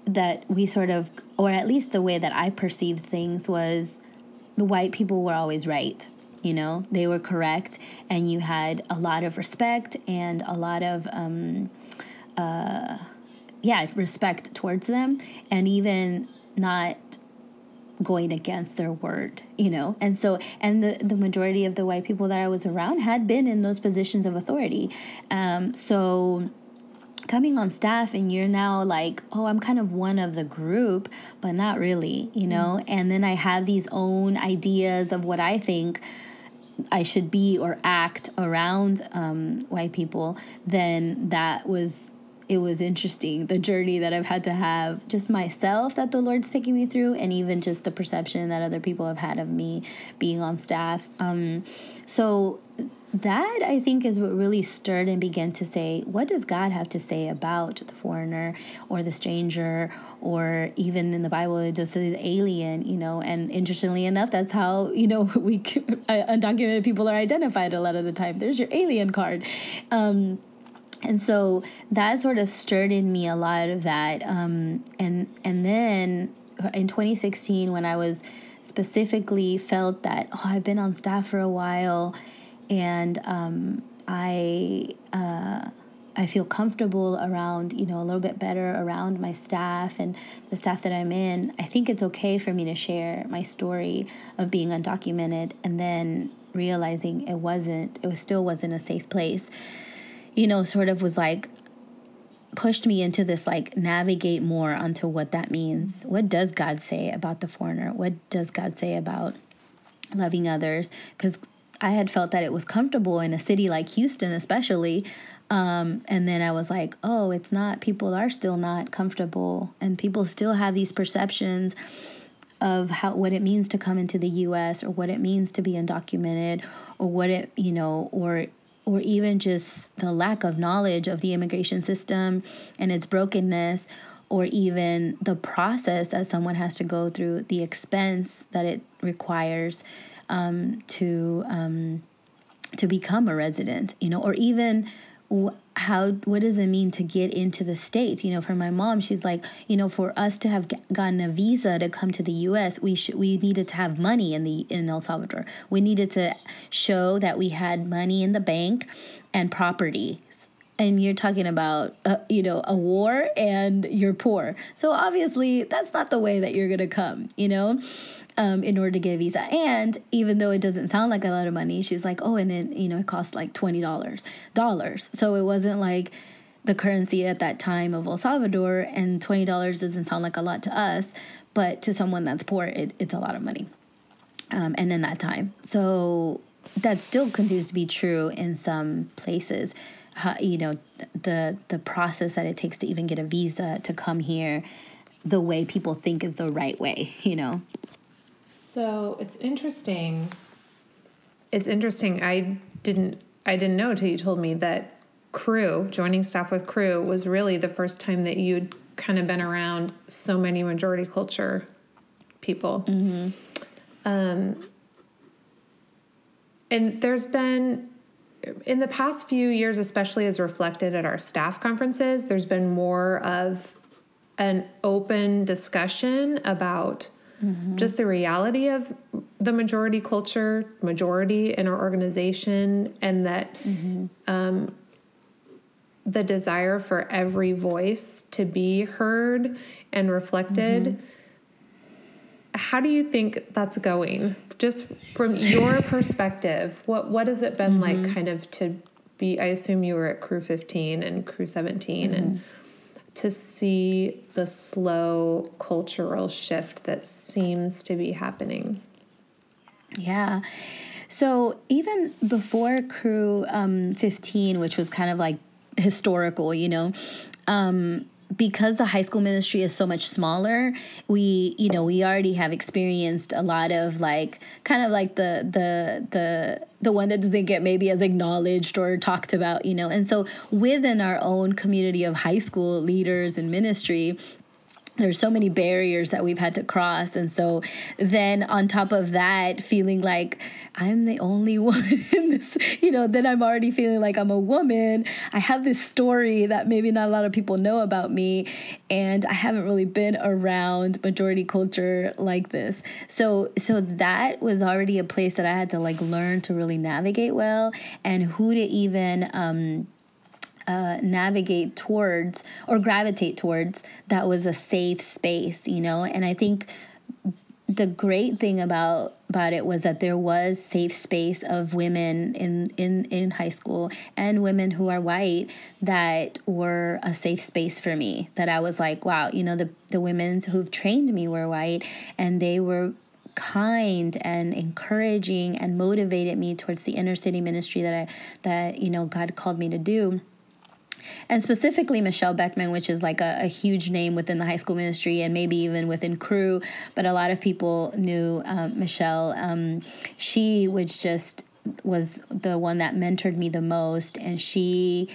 that we sort of, or at least the way that I perceived things was the white people were always right you know they were correct and you had a lot of respect and a lot of um, uh, yeah respect towards them and even not going against their word you know? And so and the, the majority of the white people that i was around had been in those positions of authority. Um, so coming on staff and you're now like oh i'm kind of one of the group but not really you know? Mm. and then i have these own ideas of what i think I should be or act around um, white people, then that was it was interesting the journey that I've had to have just myself that the Lord's taking me through, and even just the perception that other people have had of me being on staff. Um, so that I think is what really stirred and began to say, what does God have to say about the foreigner or the stranger, or even in the Bible, it does say the alien, you know? And interestingly enough, that's how, you know, [laughs] we [laughs] undocumented people are identified a lot of the time. There's your alien card. Um, and so that sort of stirred in me a lot of that. Um, and, and then in 2016, when I was specifically felt that, oh, I've been on staff for a while and um, I uh, I feel comfortable around, you know, a little bit better around my staff and the staff that I'm in, I think it's okay for me to share my story of being undocumented and then realizing it wasn't, it was still wasn't a safe place. You know, sort of was like pushed me into this like navigate more onto what that means. What does God say about the foreigner? What does God say about loving others? Because I had felt that it was comfortable in a city like Houston, especially, um, and then I was like, oh, it's not, people are still not comfortable, and people still have these perceptions of how what it means to come into the US or what it means to be undocumented or what it, you know, or or even just the lack of knowledge of the immigration system and its brokenness or even the process that someone has to go through, the expense that it requires um, to um, to become a resident, you know, or even how what does it mean to get into the states? You know for my mom she's like you know for us to have gotten a visa to come to the US we should we needed to have money in the in El Salvador. We needed to show that we had money in the bank and property and you're talking about uh, you know a war and you're poor. So obviously that's not the way that you're gonna come you know um, in order to get a visa. And even though it doesn't sound like a lot of money she's like oh and then you know it costs like $20. So it wasn't like the currency at that time of el salvador and $20 doesn't sound like a lot to us but to someone that's poor it, it's a lot of money um, and in that time. So that still continues to be true in some places how, you know the the process that it takes to even get a visa to come here the way people think is the right way you know so it's interesting it's interesting i didn't i didn't know until you told me that Cru joining staff with Cru was really the first time that you'd kind of been around so many majority culture people mm-hmm. um, and there's been in the past few years, especially as reflected at our staff conferences, there's been more of an open discussion about mm-hmm. just the reality of the majority culture, majority in our organization, and that mm-hmm. um, the desire for every voice to be heard and reflected. Mm-hmm. How do you think that's going just from your [laughs] perspective, what what has it been mm-hmm. like kind of to be I assume you were at Cru 15 and Cru 17 mm-hmm. and to see the slow cultural shift that seems to be happening. Yeah. So even before Cru um, 15, which was kind of like historical, you know, um, because the high school ministry is so much smaller we you know we already have experienced a lot of like kind of like the the the the one that doesn't get maybe as acknowledged or talked about you know? And so within our own community of high school leaders and ministry there's so many barriers that we've had to cross. And so then on top of that feeling like i'm the only [laughs] one in this you know then i'm already feeling like i'm a woman. I have this story that maybe not a lot of people know about me. And i haven't really been around majority culture like this. So so that was already a place that i had to like learn to really navigate well. And who to even um uh, navigate towards or gravitate towards that was a safe space, you know. And I think the great thing about about it was that there was safe space of women in in in high school and women who are white that were a safe space for me that I was like wow you know the the women who've trained me were white and they were kind and encouraging and motivated me towards the inner city ministry that I that you know God called me to do and specifically Michelle Beckman, which is like a, a, huge name within the high school ministry and maybe even within Cru. but a lot of people knew um, Michelle. Um, she was just was the one that mentored me the most, and she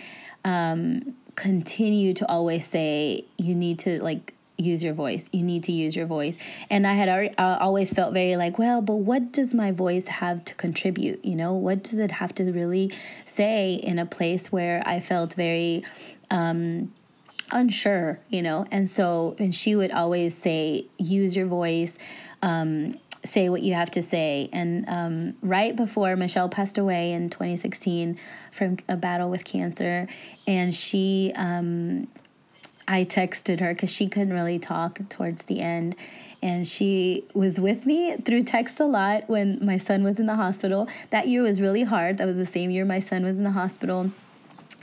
um, continued to always say, "You need to like." Use your voice. You need to use your voice. And i had already, always felt very like well but what does my voice have to contribute? You know what does it have to really say in a place where i felt very um unsure you know? And so and she would always say use your voice um, say what you have to say. And um, right before Michelle passed away in 2016 from a battle with cancer, and she, um, I texted her because she couldn't really talk towards the end. And she was with me through text a lot when my son was in the hospital. That year was really hard. That was the same year my son was in the hospital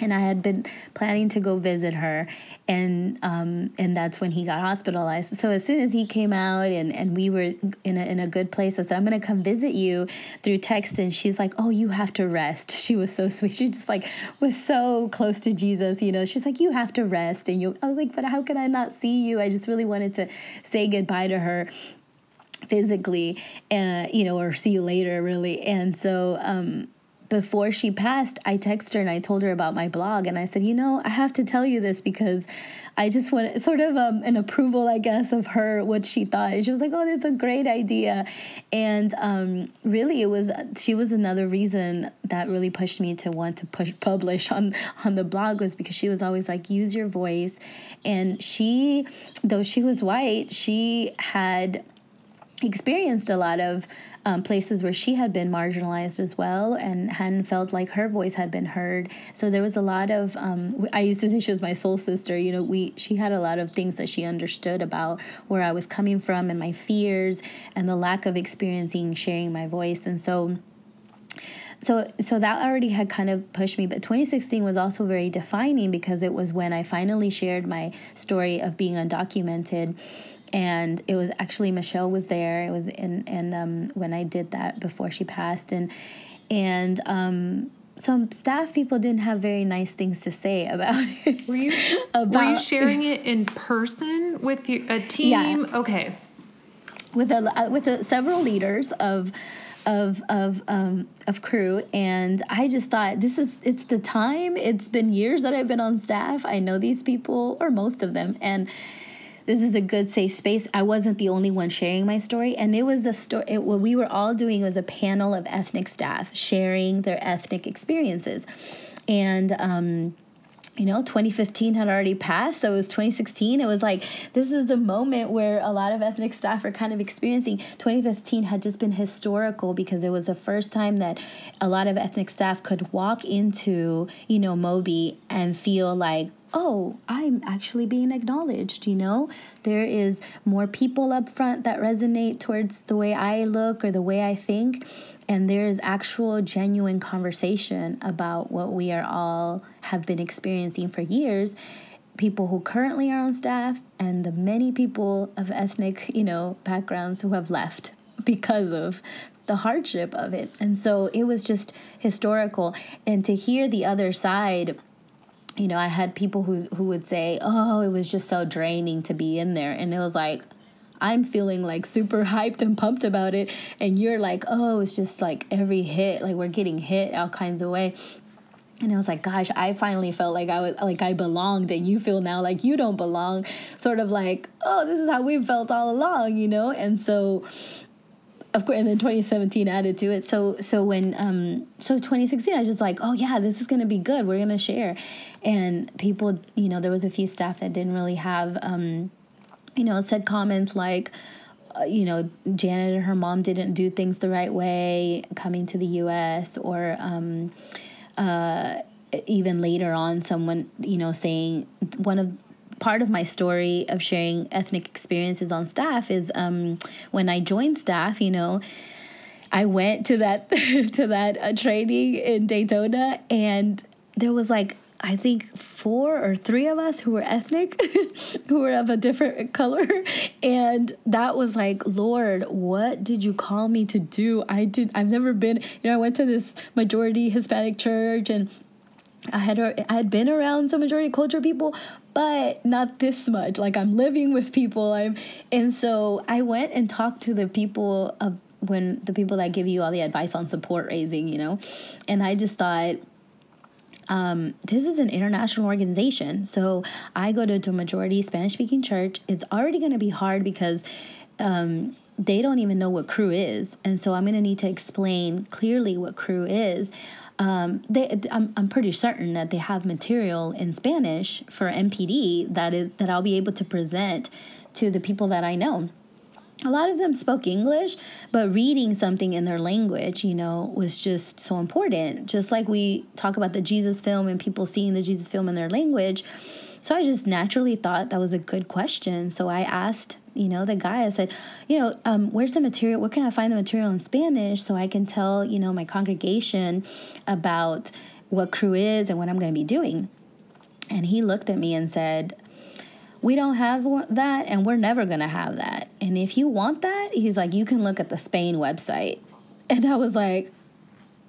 and I had been planning to go visit her, and um, and that's when he got hospitalized. So as soon as he came out and, and we were in a, in a good place, I said, "I'm gonna come visit you through text." And she's like, "Oh, you have to rest." [laughs] She was so sweet. She just like was so close to Jesus, you know. She's like, "You have to rest," and you. I was like, "But how can I not see you?" I just really wanted to say goodbye to her physically, uh, you know, or see you later, really. And so. Um, before she passed, I texted her and I told her about my blog. And I said, you know, I have to tell you this because I just want sort of um, an approval, I guess, of her, what she thought. And she was like, oh, that's a great idea. And um, really, it was, she was another reason that really pushed me to want to push publish on, on the blog was because she was always like, use your voice. And she, though she was white, she had experienced a lot of um, places where she had been marginalized as well and hadn't felt like her voice had been heard. So there was a lot of um, I used to say she was my soul sister. You know, we she had a lot of things that she understood about where I was coming from and my fears and the lack of experiencing sharing my voice. And so so so that already had kind of pushed me but 2016 was also very defining because it was when i finally shared my story of being undocumented and it was actually Michelle was there. It was in and um, when I did that before she passed, and and um, some staff people didn't have very nice things to say [laughs] about it. Were you about, were you sharing it in person with your, a [laughs] team? Yeah. Okay, with a uh, with a, several leaders of of of um, of Cru, and I just thought this is it's the time. It's been years that I've been on staff. I know these people or most of them, and this is a good safe space. I wasn't the only one sharing my story, and it was a story. what we were all doing was a panel of ethnic staff sharing their ethnic experiences, and. Um, you know 2015 had already passed so it was 2016 it was like this is the moment where a lot of ethnic staff are kind of experiencing 2015 had just been historical because it was the first time that a lot of ethnic staff could walk into you know Moby and feel like oh, I'm actually being acknowledged, you know? There is more people up front that resonate towards the way I look or the way I think. And there is actual genuine conversation about what we are all have been experiencing for years. People who currently are on staff and the many people of ethnic, you know, backgrounds who have left [laughs] because of the hardship of it. And so it was just historical. And to hear the other side, you know, I had people who who would say, "Oh, it was just so draining to be in there," and it was like. I'm feeling like super [laughs] hyped and pumped about it, and you're like, oh, it's just like every hit, like we're getting hit all kinds of way. And I was like, gosh, I finally felt like I was like I belonged, and you feel now like you don't belong. Sort of like, oh, this is how we felt all along, you know. And so, of course, and then 2017 added to it. So so when um so 2016, I was just like, oh yeah, this is gonna be good. We're gonna share, and people, you know, there was a few staff that didn't really have, um, you know, said comments like. Uh, you know, Yaneth and her mom didn't do things the right way coming to the U.S. or um, uh, even later on, someone you know saying one of part of my story of sharing ethnic experiences on staff is um, when I joined staff, you know, I went to that [laughs] to that uh, training in Daytona, and there was like I think four or three of us who were ethnic, [laughs] who were of a different color. And that was like, Lord, what did you call me to do? I did, I've never been, you know, I went to this majority Hispanic church and I had I had been around some majority culture people, but not this much. Like I'm living with people. I'm and so I went and talked to the people of when the people that give you all the advice on support raising, you know, and I just thought. Um, this is an international organization. So I go to a majority Spanish speaking church. It's already going to be hard because um, they don't even know what Cru is. And so I'm going to need to explain clearly what Cru is um, they, I'm, I'm pretty certain that they have material in Spanish for MPD that is that I'll be able to present to the people that I know. a lot of them spoke English, but reading something in their language, you know, was just so important. Just like we talk about the Jesus film and people seeing the Jesus film in their language. So I just naturally thought that was a good question. So I asked, you know, the guy, I said, you know, um, where's the material? Where can I find the material in Spanish so I can tell, you know, my congregation about what Cru is and what I'm going to be doing? And he looked at me and said, we don't have that and we're never going to have that. And if you want that, he's like, you can look at the Spain website. And I was like,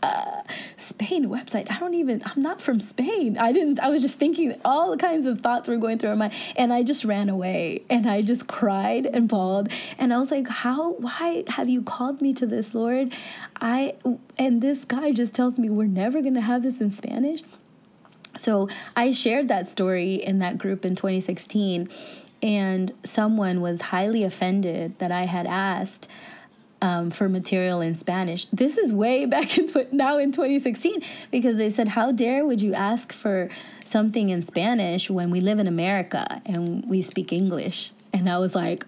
uh, Spain website. I don't even, I'm not from Spain. I didn't, I was just thinking all kinds of thoughts were going through my mind. And I just ran away and I just cried and bawled. And I was like, how, why have you called me to this, Lord? I, and this guy just tells me we're never going to have this in Spanish. So I shared that story in that group in 2016, and someone was highly offended that I had asked. Um, for material in Spanish. This is way [laughs] back in tw- now in 2016 because they said, "How dare would you ask for something in Spanish when we live in America and we speak English?" And I was like,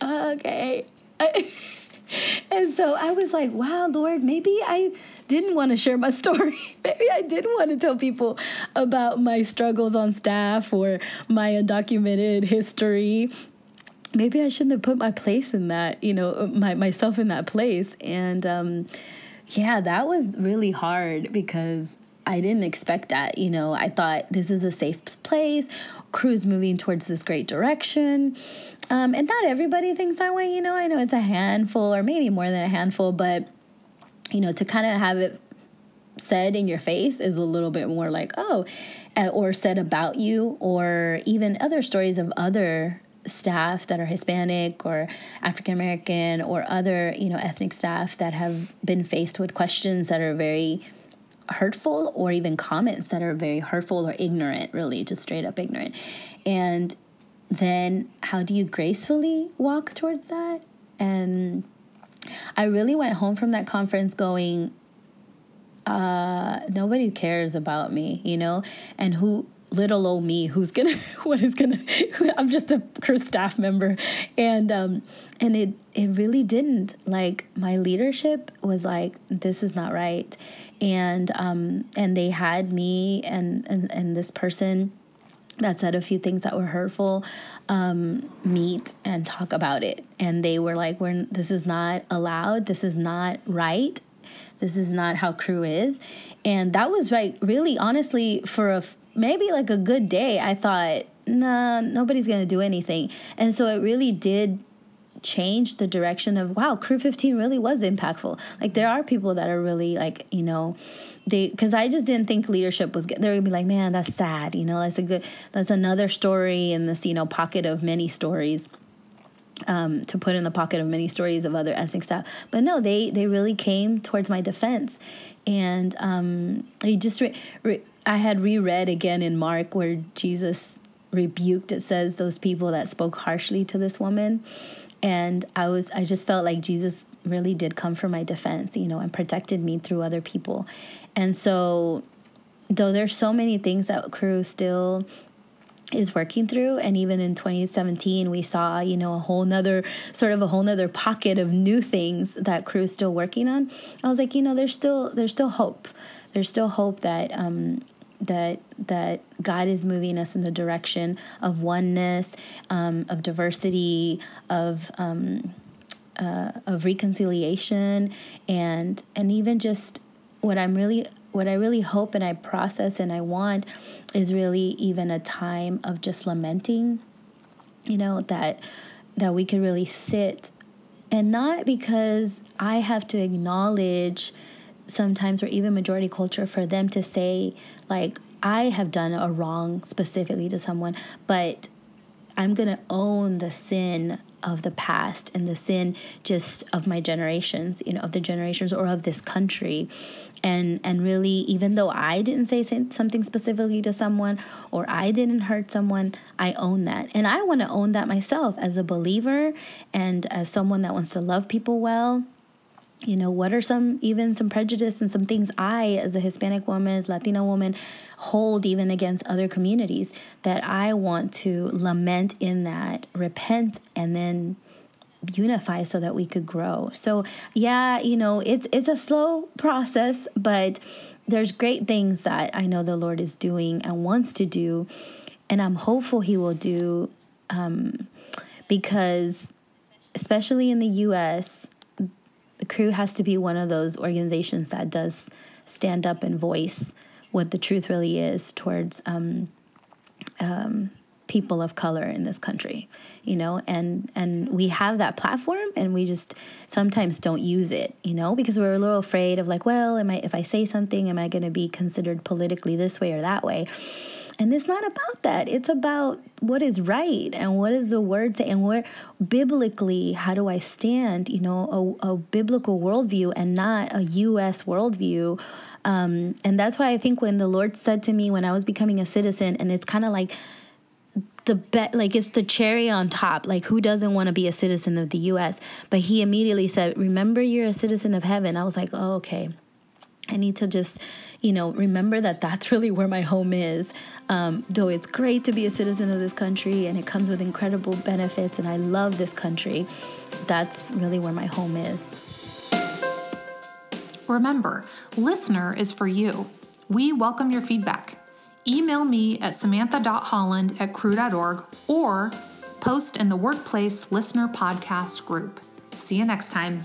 "Okay." [laughs] and so I was like, "Wow, Lord, maybe I didn't want to share my [laughs] story. Maybe I didn't want to tell people about my struggles on staff or my undocumented history. Maybe I shouldn't have put my place in that, you know, my myself in that place. And um, yeah, that was really hard because I didn't expect that. You know, I thought this is a safe place. Cru's moving towards this great direction. Um, and not everybody thinks that way. You know, I know it's a handful or maybe more than a handful, but you know, to kind of have it said in your face is a little bit more like, oh, uh, or said about you, or even other stories of other staff that are Hispanic or African American or other, you know, ethnic staff that have been faced with questions that are very hurtful or even comments that are very hurtful or ignorant, really, just straight up ignorant. And then how do you gracefully walk towards that? And I really went home from that conference going, uh, nobody cares about me, you know, and who little old me who's gonna [laughs] what is gonna [laughs] i'm just a staff member. And um and it it really didn't. Like my leadership was like this is not right. And um and they had me and and, and this person that said a few things that were hurtful um, meet and talk about it. And they were like we're this is not allowed. This is not right. This is not how Cru is. And that was like really honestly for a maybe like a good day i thought nah nobody's gonna do anything. And so it really did change the direction of wow Cru 15 really was impactful. Like there are people that are really like you know they because i just didn't think leadership was good they're gonna be like man that's sad you know that's a good that's another story in this you know pocket of many stories um, to put in the pocket of many stories of other ethnic staff but no they they really came towards my defense. And um, I just re- re- I had reread again in Mark where Jesus rebuked it says those people that spoke harshly to this woman. And I was I just felt like Jesus really did come for my defense, you know, and protected me through other people. And so though there's so many things that Cru still is working through and even in 2017 we saw you know a whole nother sort of a whole nother pocket of new things that Cru is still working on. I was like you know there's still there's still hope. There's still hope that um that that God is moving us in the direction of oneness, um, of diversity, of um, uh, of reconciliation, and and even just what I'm really what I really hope and I process and I want is really even a time of just lamenting. You know that that we could really sit, and not because I have to acknowledge sometimes or even majority culture for them to say like I have done a wrong specifically to someone, but I'm going to own the sin of the past and the sin just of my generations, you know, of the generations or of this country. And and really even though I didn't say something specifically to someone or I didn't hurt someone, I own that. And I want to own that myself as a believer and as someone that wants to love people well you know what are some even some prejudice and some things i as a hispanic woman as latina woman hold even against other communities that i want to lament in that repent and then unify so that we could grow. So yeah, you know, it's it's a slow process, but there's great things that I know the Lord is doing and wants to do, and I'm hopeful He will do, um, because especially in the U.S., the Cru has to be one of those organizations that does stand up and voice what the truth really is towards um, um, people of color in this country you know? And and we have that platform and we just sometimes don't use it you know? Because we're a little afraid of like well am i if i say something am i going to be considered politically this way or that way and it's not about that. It's about what is right and what is the word say and where biblically how do i stand you know a, a biblical worldview and not a us worldview. Um, and that's why i think when the lord said to me when i was becoming a citizen and it's kind of like the bet like it's the cherry on top like who doesn't want to be a citizen of the US but he immediately said remember you're a citizen of heaven. I was like oh okay. I need to just you know remember that that's [laughs] really where my home is um, though it's great to be a citizen of this country and it comes with incredible benefits and I love this country that's really where my home is Remember, listener is for you. We welcome your feedback email me at samantha.holland at cru.org or post in the Workplace Listener Podcast group. See you next time.